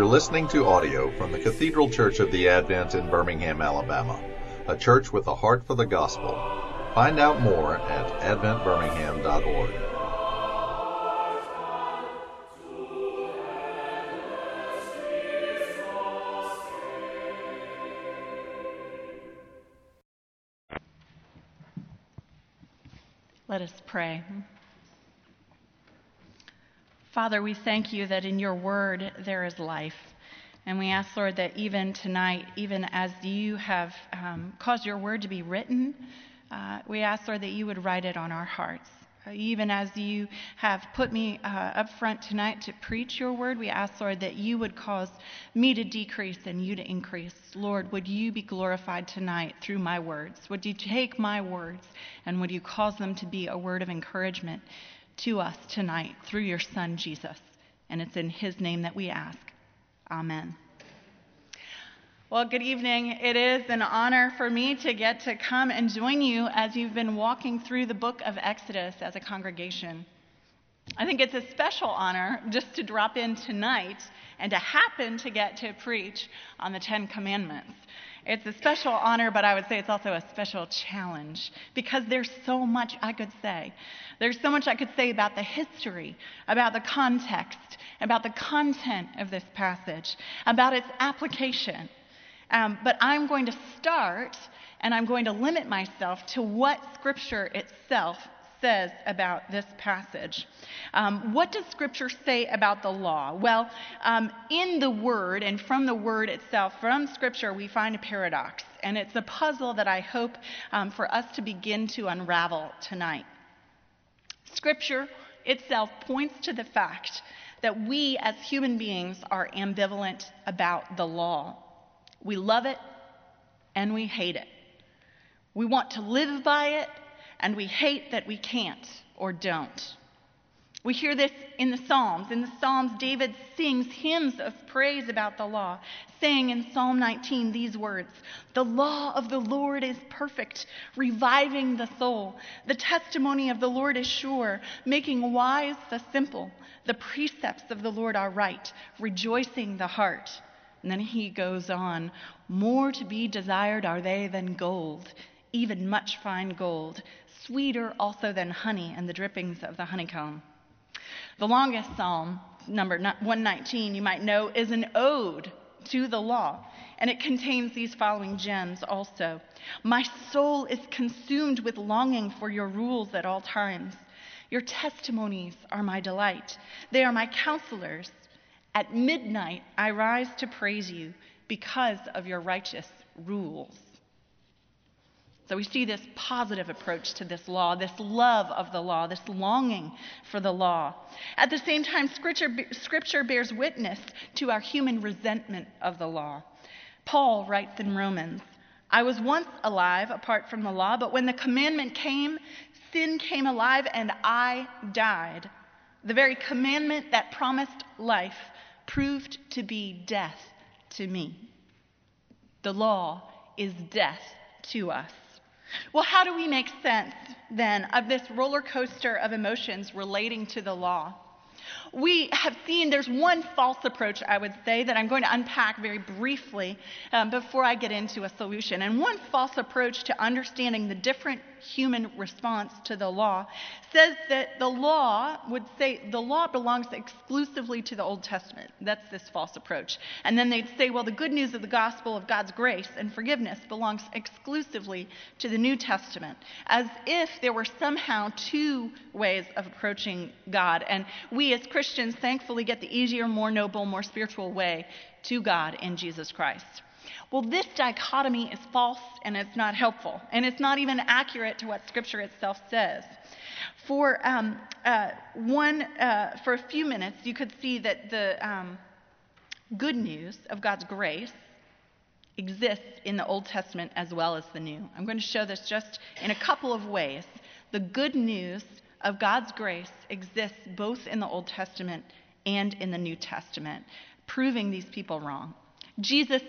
You're listening to audio from the Cathedral Church of the Advent in Birmingham, Alabama, a church with a heart for the gospel. Find out more at adventbirmingham.org. Let us pray. Father, we thank you that in your word there is life. And we ask, Lord, that even tonight, even as you have um, caused your word to be written, uh, we ask, Lord, that you would write it on our hearts. Uh, even as you have put me uh, up front tonight to preach your word, we ask, Lord, that you would cause me to decrease and you to increase. Lord, would you be glorified tonight through my words? Would you take my words and would you cause them to be a word of encouragement to us tonight through your Son, Jesus. And it's in his name that we ask. Amen. Well, good evening. It is an honor for me to get to come and join you as you've been walking through the book of Exodus as a congregation. I think it's a special honor just to drop in tonight and to happen to get to preach on the Ten Commandments. It's a special honor, but I would say it's also a special challenge because there's so much I could say. There's so much I could say about the history, about the context, about the content of this passage, about its application. Um, but I'm going to start and I'm going to limit myself to what Scripture itself says about this passage. Um, what does Scripture say about the law? Well, um, in the Word and from the Word itself, from Scripture, we find a paradox. And it's a puzzle that I hope um, for us to begin to unravel tonight. Scripture itself points to the fact that we as human beings are ambivalent about the law. We love it and we hate it. We want to live by it and we hate that we can't or don't. We hear this in the Psalms. In the Psalms, David sings hymns of praise about the law, saying in Psalm 19 these words The law of the Lord is perfect, reviving the soul. The testimony of the Lord is sure, making wise the simple. The precepts of the Lord are right, rejoicing the heart. And then he goes on More to be desired are they than gold, even much fine gold, sweeter also than honey and the drippings of the honeycomb. The longest psalm, number 119, you might know, is an ode to the law, and it contains these following gems also. My soul is consumed with longing for your rules at all times. Your testimonies are my delight, they are my counselors. At midnight, I rise to praise you because of your righteous rules. So we see this positive approach to this law, this love of the law, this longing for the law. At the same time, scripture, scripture bears witness to our human resentment of the law. Paul writes in Romans I was once alive apart from the law, but when the commandment came, sin came alive and I died. The very commandment that promised life proved to be death to me. The law is death to us. Well, how do we make sense then of this roller coaster of emotions relating to the law? We have seen there's one false approach, I would say, that I'm going to unpack very briefly um, before I get into a solution. And one false approach to understanding the different human response to the law says that the law would say the law belongs exclusively to the Old Testament. That's this false approach. And then they'd say, well, the good news of the gospel of God's grace and forgiveness belongs exclusively to the New Testament, as if there were somehow two ways of approaching God. And we as Christians thankfully get the easier, more noble, more spiritual way to God in Jesus Christ. Well, this dichotomy is false and it's not helpful, and it's not even accurate to what Scripture itself says. For um, uh, one, uh, for a few minutes, you could see that the um, good news of God's grace exists in the Old Testament as well as the New. I'm going to show this just in a couple of ways. The good news of God's grace exists both in the Old Testament and in the New Testament, proving these people wrong. Jesus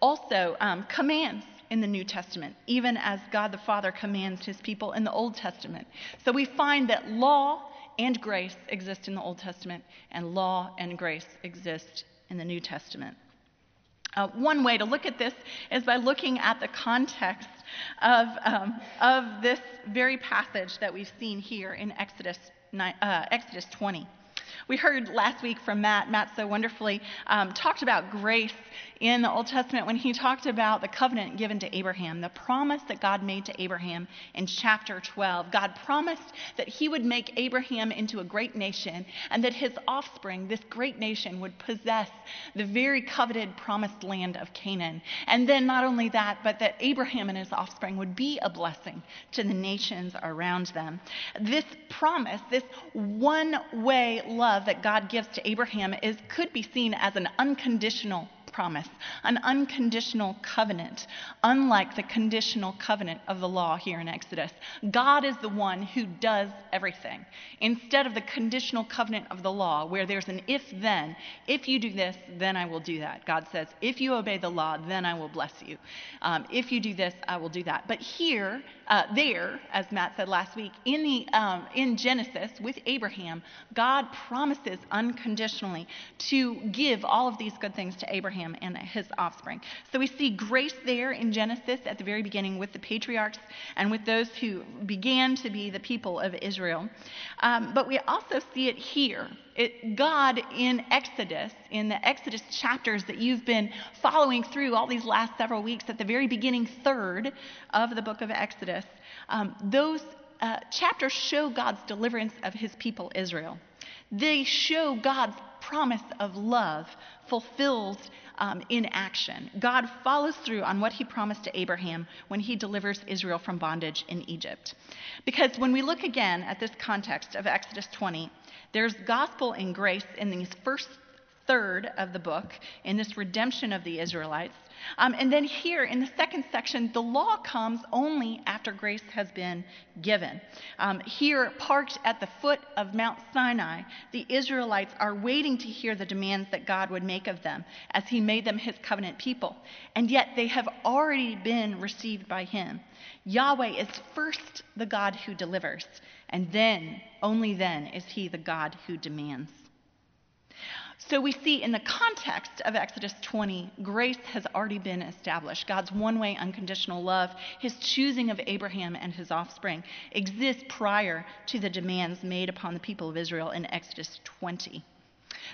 also um, commands in the New Testament, even as God the Father commands his people in the Old Testament. So we find that law and grace exist in the Old Testament, and law and grace exist in the New Testament. Uh, one way to look at this is by looking at the context of, um, of this very passage that we've seen here in Exodus, uh, Exodus 20. We heard last week from Matt. Matt so wonderfully um, talked about grace in the Old Testament when he talked about the covenant given to Abraham, the promise that God made to Abraham in chapter 12. God promised that he would make Abraham into a great nation and that his offspring, this great nation, would possess the very coveted promised land of Canaan. And then not only that, but that Abraham and his offspring would be a blessing to the nations around them. This promise, this one way love that God gives to Abraham is could be seen as an unconditional promise, an unconditional covenant, unlike the conditional covenant of the law here in Exodus. God is the one who does everything. Instead of the conditional covenant of the law, where there's an if then, if you do this, then I will do that. God says, if you obey the law, then I will bless you. Um, if you do this, I will do that. But here, uh, there, as Matt said last week, in, the, um, in Genesis with Abraham, God promises unconditionally to give all of these good things to Abraham and his offspring. So we see grace there in Genesis at the very beginning with the patriarchs and with those who began to be the people of Israel. Um, but we also see it here. It, God in Exodus, in the Exodus chapters that you've been following through all these last several weeks, at the very beginning third of the book of Exodus, um, those uh, chapters show God's deliverance of his people Israel. They show God's promise of love fulfilled um, in action. God follows through on what he promised to Abraham when he delivers Israel from bondage in Egypt. Because when we look again at this context of Exodus 20, there's gospel and grace in these first third of the book in this redemption of the Israelites. Um, and then here in the second section, the law comes only after grace has been given. Um, here, parked at the foot of Mount Sinai, the Israelites are waiting to hear the demands that God would make of them as He made them His covenant people. And yet they have already been received by Him. Yahweh is first the God who delivers, and then, only then, is He the God who demands. So we see in the context of Exodus 20, grace has already been established. God's one way unconditional love, his choosing of Abraham and his offspring, exists prior to the demands made upon the people of Israel in Exodus 20.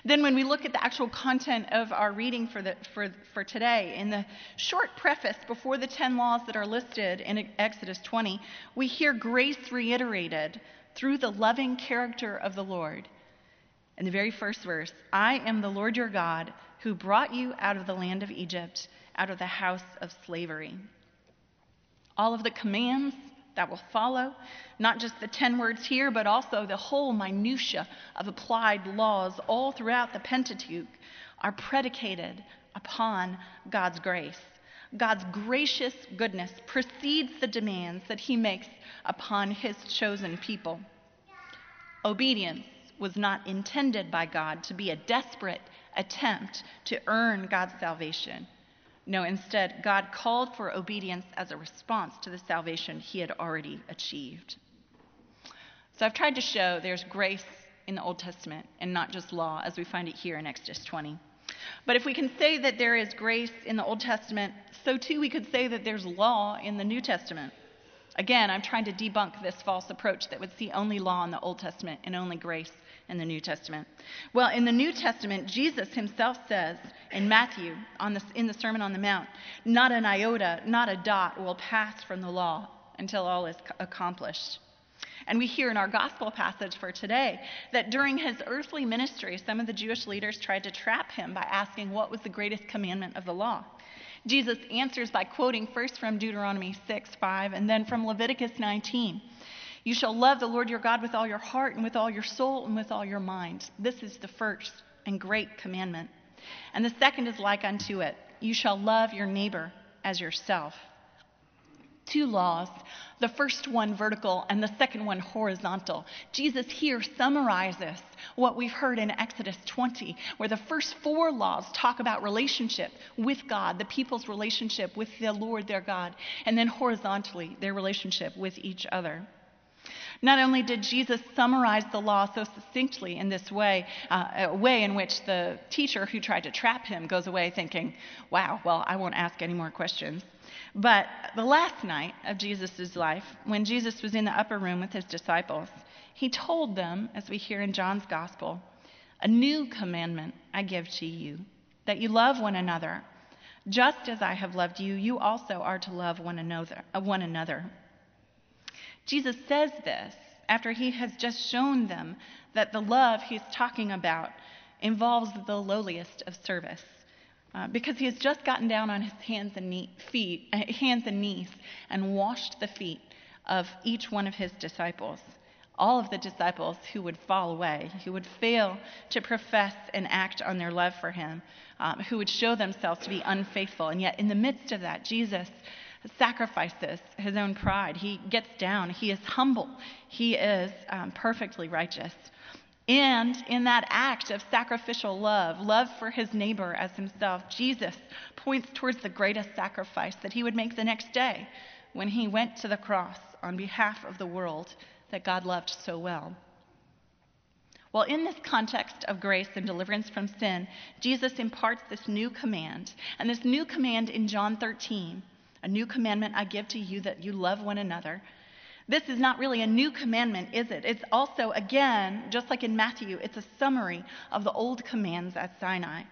Then, when we look at the actual content of our reading for, the, for, for today, in the short preface before the 10 laws that are listed in Exodus 20, we hear grace reiterated through the loving character of the Lord in the very first verse I am the Lord your God who brought you out of the land of Egypt, out of the house of slavery. All of the commands that will follow, not just the 10 words here, but also the whole minutia of applied laws all throughout the Pentateuch, are predicated upon God's grace. God's gracious goodness precedes the demands that he makes upon his chosen people. Obedience was not intended by God to be a desperate attempt to earn God's salvation. No, instead, God called for obedience as a response to the salvation he had already achieved. So I've tried to show there's grace in the Old Testament and not just law, as we find it here in Exodus 20. But if we can say that there is grace in the Old Testament, so too we could say that there's law in the New Testament. Again, I'm trying to debunk this false approach that would see only law in the Old Testament and only grace in the New Testament. Well, in the New Testament, Jesus himself says in Matthew, the, in the Sermon on the Mount, not an iota, not a dot will pass from the law until all is accomplished. And we hear in our gospel passage for today that during his earthly ministry, some of the Jewish leaders tried to trap him by asking what was the greatest commandment of the law. Jesus answers by quoting first from Deuteronomy 6 5 and then from Leviticus 19. You shall love the Lord your God with all your heart and with all your soul and with all your mind. This is the first and great commandment. And the second is like unto it you shall love your neighbor as yourself. Two laws, the first one vertical and the second one horizontal. Jesus here summarizes what we've heard in Exodus 20, where the first four laws talk about relationship with God, the people's relationship with the Lord their God, and then horizontally, their relationship with each other. Not only did Jesus summarize the law so succinctly in this way, uh, a way in which the teacher who tried to trap him goes away thinking, wow, well, I won't ask any more questions. But the last night of Jesus' life, when Jesus was in the upper room with his disciples, he told them, as we hear in John's gospel, a new commandment I give to you, that you love one another. Just as I have loved you, you also are to love one another. One another. Jesus says this after he has just shown them that the love he's talking about involves the lowliest of service. Uh, because he has just gotten down on his hands and, knee, feet, uh, hands and knees and washed the feet of each one of his disciples. All of the disciples who would fall away, who would fail to profess and act on their love for him, um, who would show themselves to be unfaithful. And yet, in the midst of that, Jesus sacrifices his own pride. He gets down. He is humble. He is um, perfectly righteous. And in that act of sacrificial love, love for his neighbor as himself, Jesus points towards the greatest sacrifice that he would make the next day when he went to the cross on behalf of the world that God loved so well. Well, in this context of grace and deliverance from sin, Jesus imparts this new command. And this new command in John 13 a new commandment I give to you that you love one another. This is not really a new commandment, is it? It's also, again, just like in Matthew, it's a summary of the old commands at Sinai.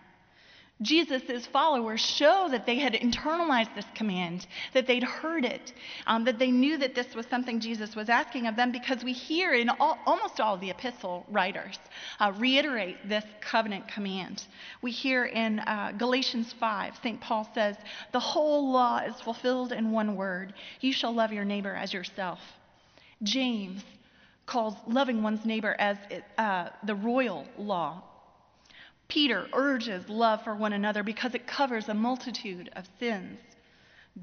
Jesus' followers show that they had internalized this command, that they'd heard it, um, that they knew that this was something Jesus was asking of them because we hear in all, almost all the epistle writers uh, reiterate this covenant command. We hear in uh, Galatians 5, St. Paul says, The whole law is fulfilled in one word you shall love your neighbor as yourself. James calls loving one's neighbor as uh, the royal law Peter urges love for one another because it covers a multitude of sins.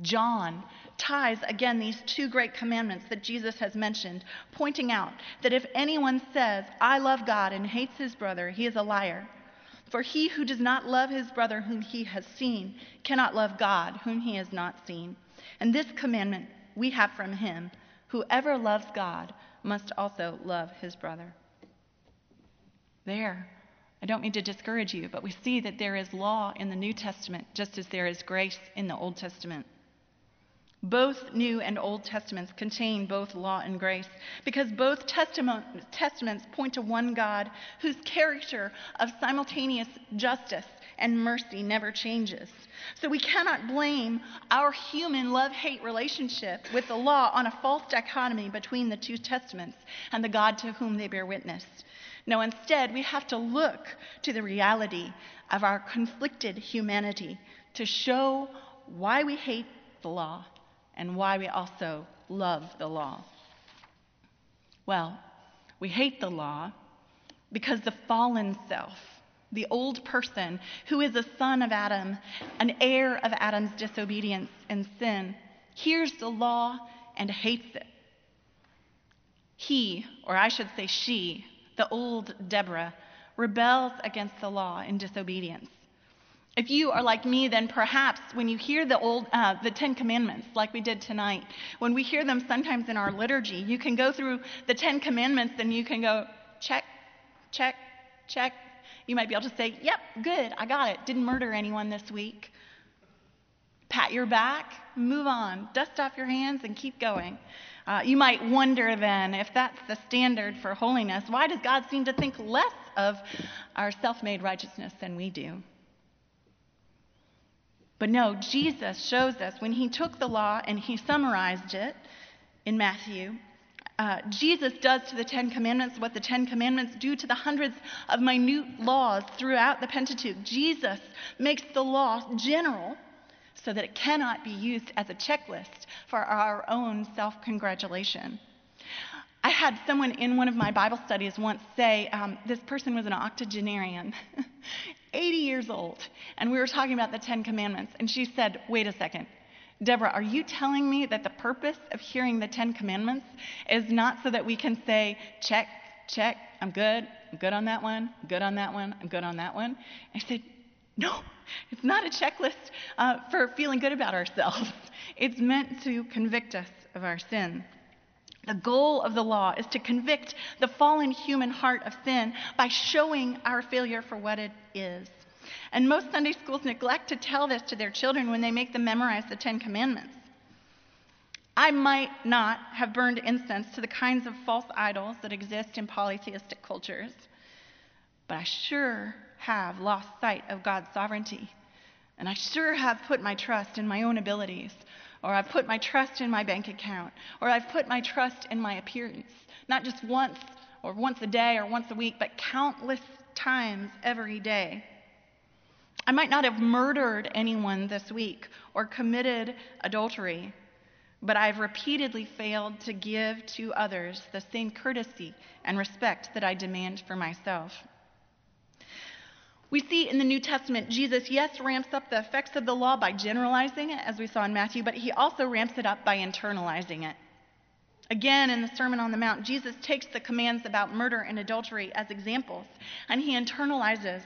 John ties again these two great commandments that Jesus has mentioned, pointing out that if anyone says, I love God and hates his brother, he is a liar. For he who does not love his brother whom he has seen cannot love God whom he has not seen. And this commandment we have from him whoever loves God must also love his brother. There. I don't mean to discourage you, but we see that there is law in the New Testament just as there is grace in the Old Testament. Both New and Old Testaments contain both law and grace because both testaments point to one God whose character of simultaneous justice and mercy never changes. So we cannot blame our human love hate relationship with the law on a false dichotomy between the two testaments and the God to whom they bear witness. No, instead, we have to look to the reality of our conflicted humanity to show why we hate the law and why we also love the law. Well, we hate the law because the fallen self, the old person who is a son of Adam, an heir of Adam's disobedience and sin, hears the law and hates it. He, or I should say she, the old Deborah, rebels against the law in disobedience. If you are like me, then perhaps when you hear the old, uh, the Ten Commandments, like we did tonight, when we hear them sometimes in our liturgy, you can go through the Ten Commandments and you can go check, check, check. You might be able to say, "Yep, good, I got it. Didn't murder anyone this week." Pat your back, move on, dust off your hands, and keep going. Uh, you might wonder then, if that's the standard for holiness, why does God seem to think less of our self made righteousness than we do? But no, Jesus shows us when he took the law and he summarized it in Matthew. Uh, Jesus does to the Ten Commandments what the Ten Commandments do to the hundreds of minute laws throughout the Pentateuch. Jesus makes the law general so that it cannot be used as a checklist for our own self congratulation. I had someone in one of my Bible studies once say um, this person was an octogenarian, 80 years old, and we were talking about the Ten Commandments, and she said, Wait a second. Deborah, are you telling me that the purpose of hearing the Ten Commandments is not so that we can say, check, check, I'm good, I'm good on that one, I'm good on that one, I'm good on that one? I said, no, it's not a checklist uh, for feeling good about ourselves. It's meant to convict us of our sin. The goal of the law is to convict the fallen human heart of sin by showing our failure for what it is. And most Sunday schools neglect to tell this to their children when they make them memorize the Ten Commandments. I might not have burned incense to the kinds of false idols that exist in polytheistic cultures, but I sure have lost sight of God's sovereignty. And I sure have put my trust in my own abilities, or I've put my trust in my bank account, or I've put my trust in my appearance, not just once or once a day or once a week, but countless times every day. I might not have murdered anyone this week or committed adultery, but I've repeatedly failed to give to others the same courtesy and respect that I demand for myself. We see in the New Testament, Jesus, yes, ramps up the effects of the law by generalizing it, as we saw in Matthew, but he also ramps it up by internalizing it. Again, in the Sermon on the Mount, Jesus takes the commands about murder and adultery as examples, and he internalizes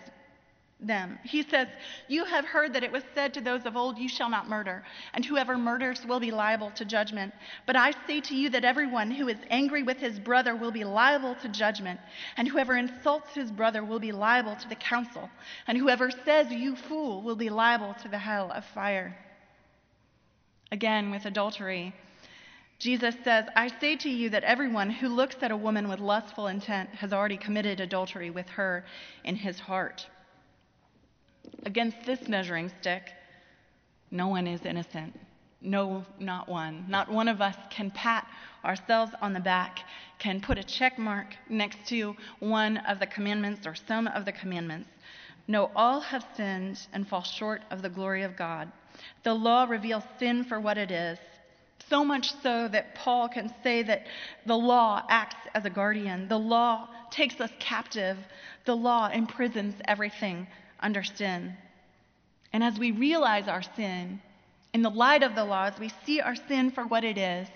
them. He says, You have heard that it was said to those of old, You shall not murder, and whoever murders will be liable to judgment. But I say to you that everyone who is angry with his brother will be liable to judgment, and whoever insults his brother will be liable to the council, and whoever says, You fool, will be liable to the hell of fire. Again, with adultery, Jesus says, I say to you that everyone who looks at a woman with lustful intent has already committed adultery with her in his heart. Against this measuring stick, no one is innocent. No, not one. Not one of us can pat ourselves on the back, can put a check mark next to one of the commandments or some of the commandments. No, all have sinned and fall short of the glory of God. The law reveals sin for what it is, so much so that Paul can say that the law acts as a guardian. The law takes us captive. The law imprisons everything under sin. And as we realize our sin, in the light of the law, as we see our sin for what it is,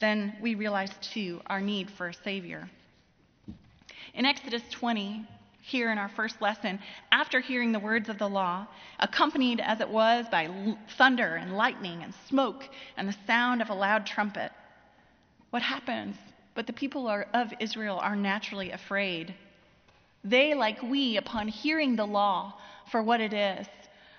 then we realize too our need for a Savior. In Exodus 20, here in our first lesson, after hearing the words of the law, accompanied as it was by thunder and lightning and smoke and the sound of a loud trumpet, what happens? But the people are, of Israel are naturally afraid. They, like we, upon hearing the law for what it is,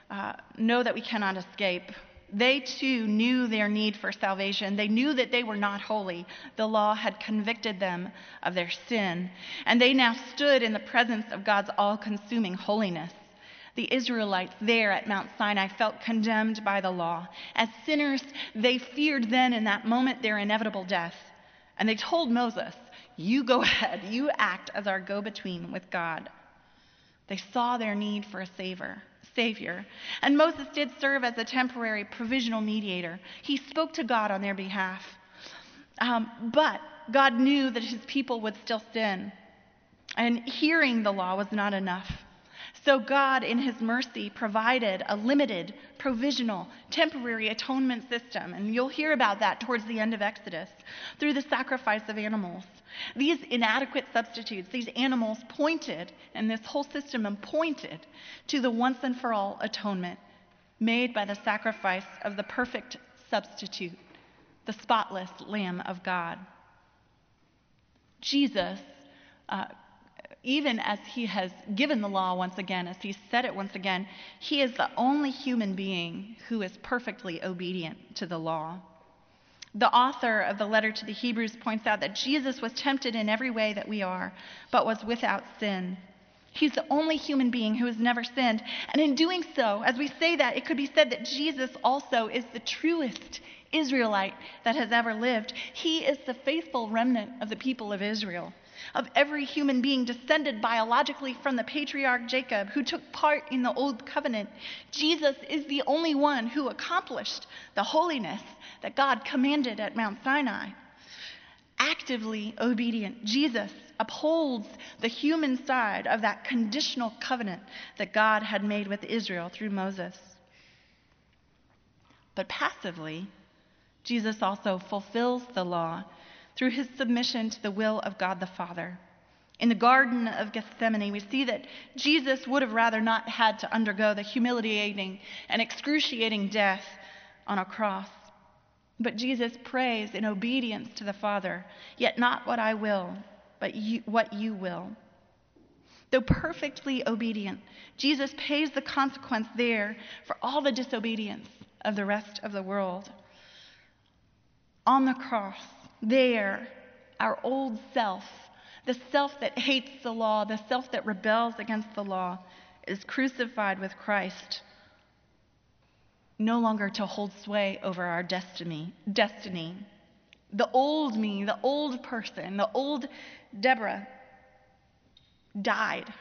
uh, know that we cannot escape. They too knew their need for salvation. They knew that they were not holy. The law had convicted them of their sin. And they now stood in the presence of God's all consuming holiness. The Israelites there at Mount Sinai felt condemned by the law. As sinners, they feared then in that moment their inevitable death. And they told Moses, you go ahead. You act as our go between with God. They saw their need for a savior. Savior. And Moses did serve as a temporary provisional mediator. He spoke to God on their behalf. Um, but God knew that his people would still sin. And hearing the law was not enough. So God, in his mercy, provided a limited, provisional, temporary atonement system. And you'll hear about that towards the end of Exodus through the sacrifice of animals. These inadequate substitutes, these animals pointed, and this whole system pointed to the once and for all atonement made by the sacrifice of the perfect substitute, the spotless Lamb of God. Jesus, uh, even as he has given the law once again, as he said it once again, he is the only human being who is perfectly obedient to the law. The author of the letter to the Hebrews points out that Jesus was tempted in every way that we are, but was without sin. He's the only human being who has never sinned. And in doing so, as we say that, it could be said that Jesus also is the truest Israelite that has ever lived. He is the faithful remnant of the people of Israel of every human being descended biologically from the patriarch Jacob, who took part in the Old Covenant. Jesus is the only one who accomplished the holiness that God commanded at Mount Sinai. Actively obedient, Jesus upholds the human side of that conditional covenant that God had made with Israel through Moses. But passively, Jesus also fulfills the law through his submission to the will of God the Father. In the Garden of Gethsemane, we see that Jesus would have rather not had to undergo the humiliating and excruciating death on a cross. But Jesus prays in obedience to the Father, yet not what I will, but you, what you will. Though perfectly obedient, Jesus pays the consequence there for all the disobedience of the rest of the world. On the cross, there, our old self, the self that hates the law, the self that rebels against the law, is crucified with Christ no longer to hold sway over our destiny. Destiny. The old me, the old person, the old Deborah died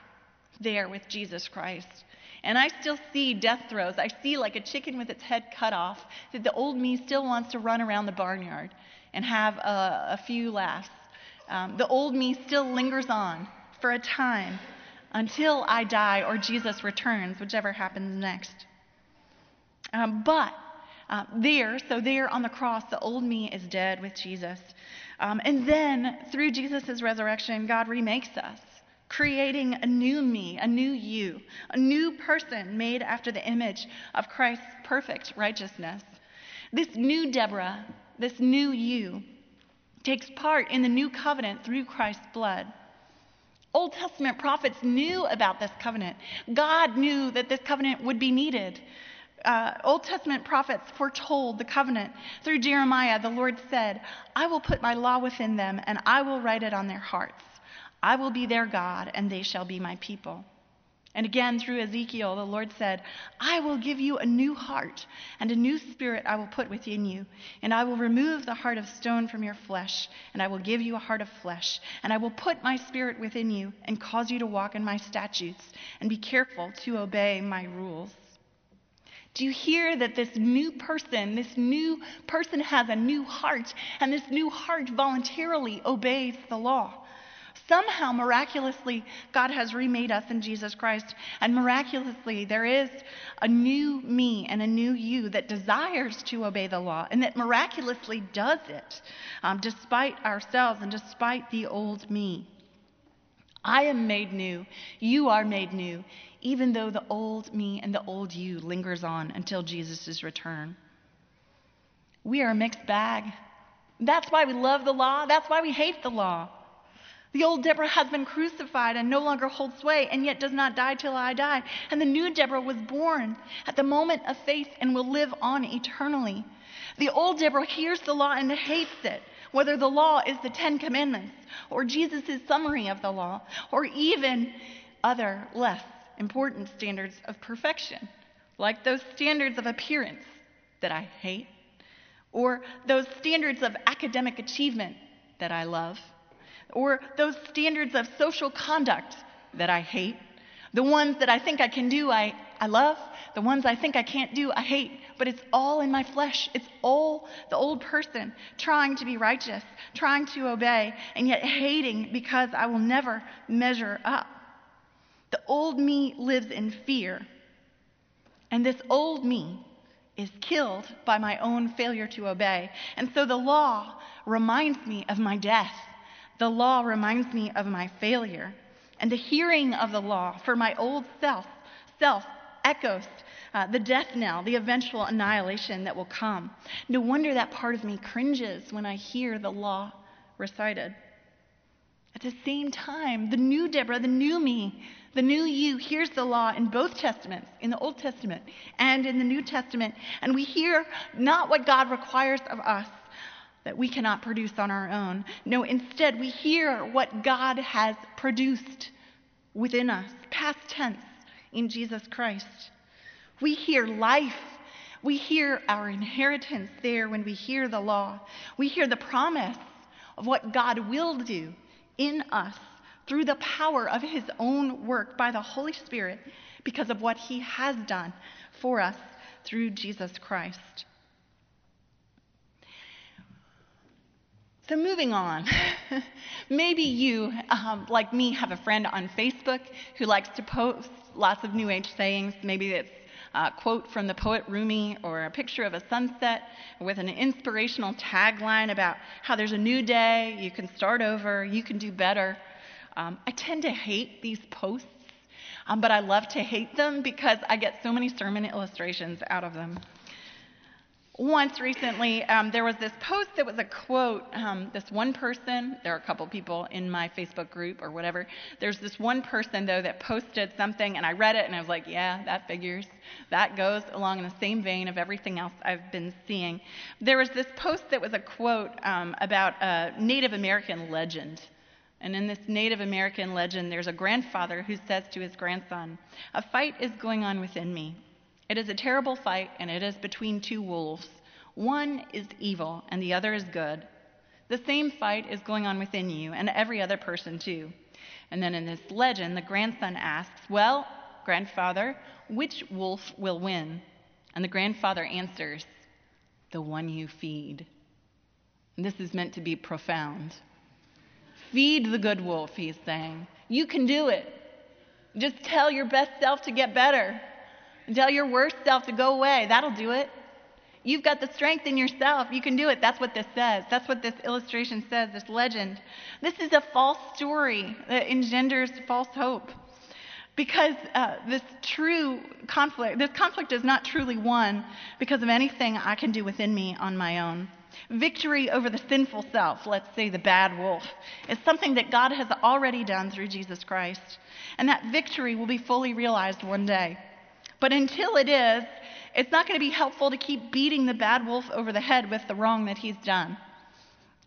there with Jesus Christ. And I still see death throes. I see like a chicken with its head cut off that the old me still wants to run around the barnyard and have a, a few laughs. Um, the old me still lingers on for a time until I die or Jesus returns, whichever happens next. Um, but uh, there, so there on the cross, the old me is dead with Jesus. Um, and then through Jesus' resurrection, God remakes us, creating a new me, a new you, a new person made after the image of Christ's perfect righteousness. This new Deborah, this new you, takes part in the new covenant through Christ's blood. Old Testament prophets knew about this covenant. God knew that this covenant would be needed uh, Old Testament prophets foretold the covenant. Through Jeremiah, the Lord said, I will put my law within them, and I will write it on their hearts. I will be their God, and they shall be my people. And again, through Ezekiel, the Lord said, I will give you a new heart, and a new spirit I will put within you. And I will remove the heart of stone from your flesh, and I will give you a heart of flesh. And I will put my spirit within you, and cause you to walk in my statutes, and be careful to obey my rules. Do you hear that this new person, this new person has a new heart, and this new heart voluntarily obeys the law? Somehow, miraculously, God has remade us in Jesus Christ, and miraculously, there is a new me and a new you that desires to obey the law, and that miraculously does it, um, despite ourselves and despite the old me. I am made new. You are made new even though the old me and the old you lingers on until Jesus' return. We are a mixed bag. That's why we love the law. That's why we hate the law. The old Deborah has been crucified and no longer holds sway, and yet does not die till I die. And the new Deborah was born at the moment of faith and will live on eternally. The old Deborah hears the law and hates it, whether the law is the Ten Commandments, or Jesus' summary of the law, or even other less important standards of perfection, like those standards of appearance that I hate, or those standards of academic achievement that I love, or those standards of social conduct that I hate. The ones that I think I can do, I, I love. The ones I think I can't do, I hate. But it's all in my flesh. It's all the old person trying to be righteous, trying to obey, and yet hating because I will never measure up. The old me lives in fear. And this old me is killed by my own failure to obey. And so the law reminds me of my death. The law reminds me of my failure. And the hearing of the law for my old self, self echoes uh, the death knell, the eventual annihilation that will come. No wonder that part of me cringes when I hear the law recited. At the same time, the new Deborah, the new me, the new you hears the law in both Testaments, in the Old Testament and in the New Testament, and we hear not what God requires of us that we cannot produce on our own. No, instead, we hear what God has produced within us, past tense, in Jesus Christ. We hear life. We hear our inheritance there when we hear the law. We hear the promise of what God will do in us through the power of his own work by the Holy Spirit because of what he has done for us through Jesus Christ. So, moving on, maybe you, um, like me, have a friend on Facebook who likes to post lots of New Age sayings. Maybe it's a quote from the poet Rumi or a picture of a sunset with an inspirational tagline about how there's a new day, you can start over, you can do better. Um, I tend to hate these posts, um, but I love to hate them because I get so many sermon illustrations out of them. Once recently, um, there was this post that was a quote. Um, this one person, there are a couple people in my Facebook group or whatever. There's this one person, though, that posted something, and I read it and I was like, yeah, that figures. That goes along in the same vein of everything else I've been seeing. There was this post that was a quote um, about a Native American legend. And in this Native American legend, there's a grandfather who says to his grandson, A fight is going on within me. It is a terrible fight, and it is between two wolves. One is evil, and the other is good. The same fight is going on within you, and every other person too. And then in this legend, the grandson asks, Well, grandfather, which wolf will win? And the grandfather answers, The one you feed. And this is meant to be profound. Feed the good wolf, he's saying. You can do it. Just tell your best self to get better. Tell your worst self to go away. That'll do it. You've got the strength in yourself. You can do it. That's what this says. That's what this illustration says, this legend. This is a false story that engenders false hope. Because uh, this true conflict, this conflict is not truly won because of anything I can do within me on my own. Victory over the sinful self, let's say the bad wolf, is something that God has already done through Jesus Christ. And that victory will be fully realized one day. But until it is, it's not going to be helpful to keep beating the bad wolf over the head with the wrong that he's done.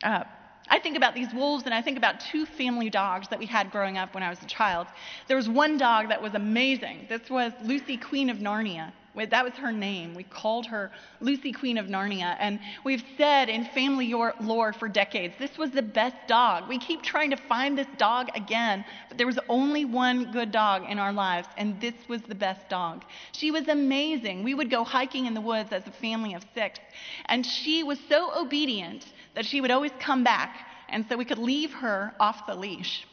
Uh, I think about these wolves and I think about two family dogs that we had growing up when I was a child. There was one dog that was amazing. This was Lucy, Queen of Narnia. That was her name. We called her Lucy, Queen of Narnia. And we've said in family lore for decades, this was the best dog. We keep trying to find this dog again, but there was only one good dog in our lives, and this was the best dog. She was amazing. We would go hiking in the woods as a family of six, and she was so obedient that she would always come back, and so we could leave her off the leash.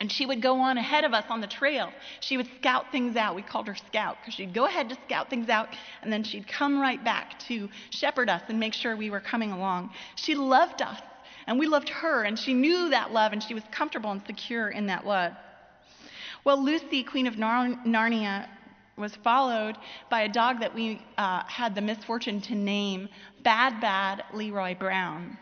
And she would go on ahead of us on the trail. She would scout things out. We called her Scout because she'd go ahead to scout things out and then she'd come right back to shepherd us and make sure we were coming along. She loved us and we loved her and she knew that love and she was comfortable and secure in that love. Well, Lucy, Queen of Narnia, was followed by a dog that we uh, had the misfortune to name Bad Bad Leroy Brown.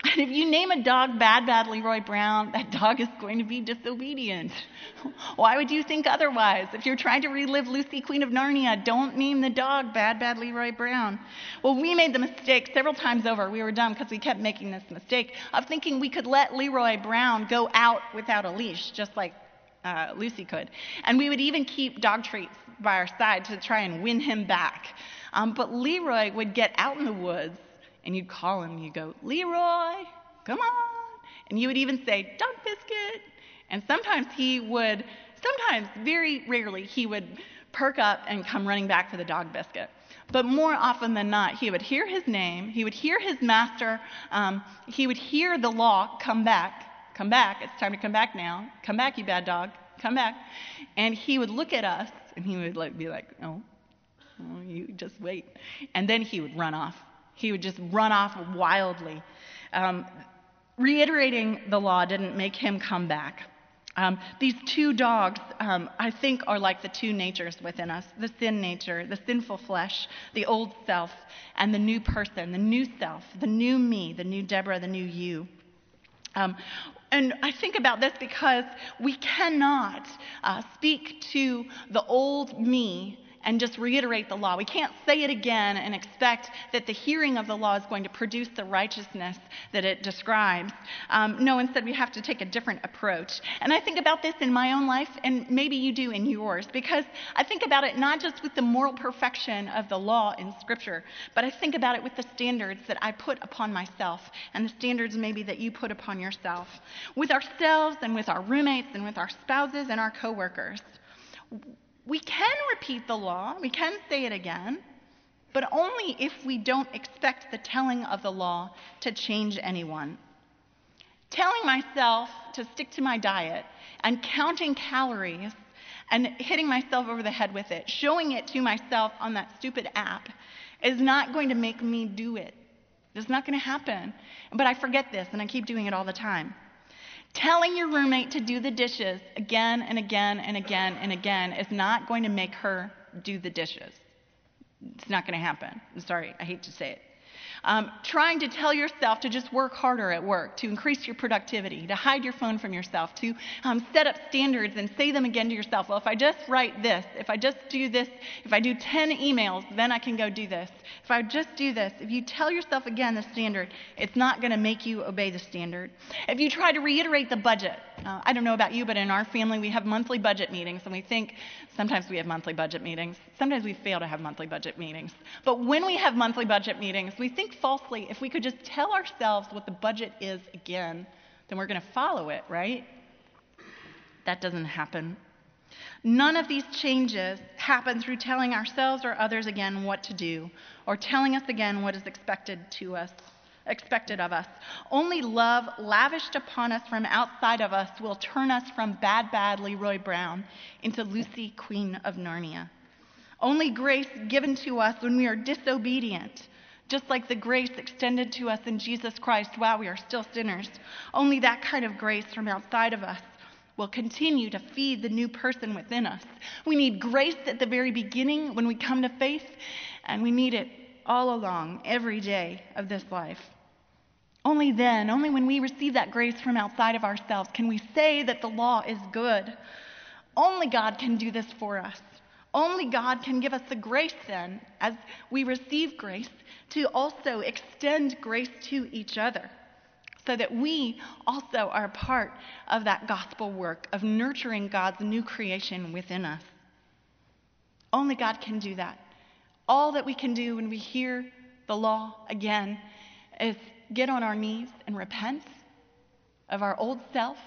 And if you name a dog Bad Bad Leroy Brown, that dog is going to be disobedient. Why would you think otherwise? If you're trying to relive Lucy, Queen of Narnia, don't name the dog Bad Bad Leroy Brown. Well, we made the mistake several times over. We were dumb because we kept making this mistake of thinking we could let Leroy Brown go out without a leash, just like uh, Lucy could. And we would even keep dog treats by our side to try and win him back. Um, but Leroy would get out in the woods and you'd call him, and you'd go, Leroy, come on. And you would even say, Dog Biscuit. And sometimes he would, sometimes, very rarely, he would perk up and come running back for the dog biscuit. But more often than not, he would hear his name, he would hear his master, um, he would hear the law come back, come back, it's time to come back now, come back, you bad dog, come back. And he would look at us and he would like, be like, oh, oh, you just wait. And then he would run off. He would just run off wildly. Um, reiterating the law didn't make him come back. Um, these two dogs, um, I think, are like the two natures within us the sin nature, the sinful flesh, the old self, and the new person, the new self, the new me, the new Deborah, the new you. Um, and I think about this because we cannot uh, speak to the old me and just reiterate the law. We can't say it again and expect that the hearing of the law is going to produce the righteousness that it describes. Um, no, instead, we have to take a different approach. And I think about this in my own life, and maybe you do in yours, because I think about it not just with the moral perfection of the law in Scripture, but I think about it with the standards that I put upon myself and the standards maybe that you put upon yourself, with ourselves and with our roommates and with our spouses and our coworkers we can repeat the law, we can say it again, but only if we don't expect the telling of the law to change anyone. Telling myself to stick to my diet and counting calories and hitting myself over the head with it, showing it to myself on that stupid app, is not going to make me do it. It's not going to happen. But I forget this and I keep doing it all the time. Telling your roommate to do the dishes again and again and again and again is not going to make her do the dishes. It's not going to happen. I'm sorry, I hate to say it. Um, trying to tell yourself to just work harder at work, to increase your productivity, to hide your phone from yourself, to um, set up standards and say them again to yourself. Well, if I just write this, if I just do this, if I do 10 emails, then I can go do this. If I just do this, if you tell yourself again the standard, it's not going to make you obey the standard. If you try to reiterate the budget, uh, I don't know about you, but in our family we have monthly budget meetings, and we think sometimes we have monthly budget meetings. Sometimes we fail to have monthly budget meetings. But when we have monthly budget meetings, we think falsely if we could just tell ourselves what the budget is again, then we're going to follow it, right? That doesn't happen. None of these changes happen through telling ourselves or others again what to do or telling us again what is expected to us expected of us. Only love lavished upon us from outside of us will turn us from bad bad Leroy Brown into Lucy Queen of Narnia. Only grace given to us when we are disobedient just like the grace extended to us in Jesus Christ while we are still sinners. Only that kind of grace from outside of us will continue to feed the new person within us. We need grace at the very beginning when we come to faith, and we need it all along, every day of this life. Only then, only when we receive that grace from outside of ourselves, can we say that the law is good. Only God can do this for us. Only God can give us the grace then, as we receive grace, to also extend grace to each other so that we also are part of that gospel work of nurturing God's new creation within us. Only God can do that. All that we can do when we hear the law again is get on our knees and repent of our old self,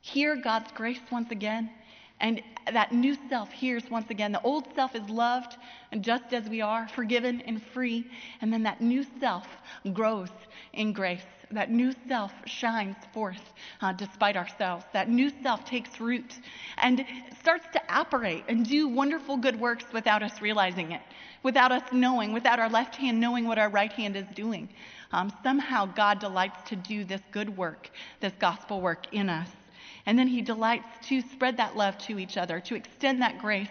hear God's grace once again, and that new self hears once again the old self is loved and just as we are, forgiven and free. And then that new self grows in grace. That new self shines forth uh, despite ourselves. That new self takes root and starts to operate and do wonderful good works without us realizing it, without us knowing, without our left hand knowing what our right hand is doing. Um, somehow God delights to do this good work, this gospel work in us. And then he delights to spread that love to each other, to extend that grace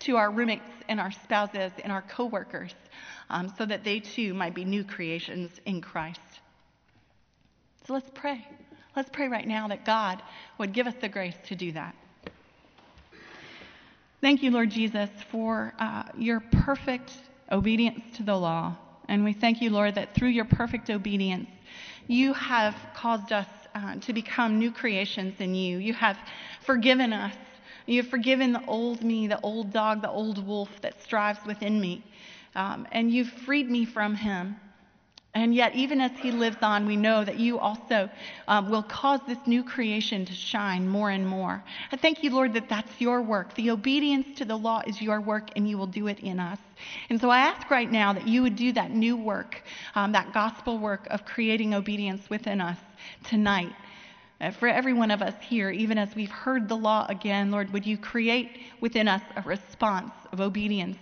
to our roommates and our spouses and our coworkers, um, so that they too might be new creations in Christ. So let's pray. Let's pray right now that God would give us the grace to do that. Thank you, Lord Jesus, for uh, your perfect obedience to the law. And we thank you, Lord, that through your perfect obedience, you have caused us uh, to become new creations in you. You have forgiven us. You have forgiven the old me, the old dog, the old wolf that strives within me. Um, and you've freed me from him. And yet, even as he lives on, we know that you also um, will cause this new creation to shine more and more. I thank you, Lord, that that's your work. The obedience to the law is your work, and you will do it in us. And so I ask right now that you would do that new work, um, that gospel work of creating obedience within us tonight. Uh, for every one of us here, even as we've heard the law again, Lord, would you create within us a response of obedience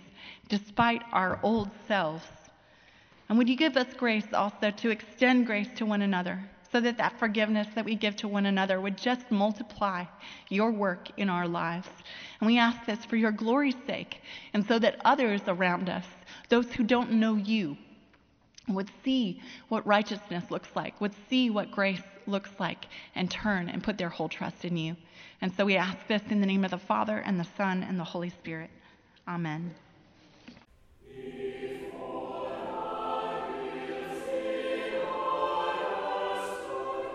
despite our old selves? And would you give us grace also to extend grace to one another so that that forgiveness that we give to one another would just multiply your work in our lives? And we ask this for your glory's sake and so that others around us, those who don't know you, would see what righteousness looks like, would see what grace looks like, and turn and put their whole trust in you. And so we ask this in the name of the Father, and the Son, and the Holy Spirit. Amen.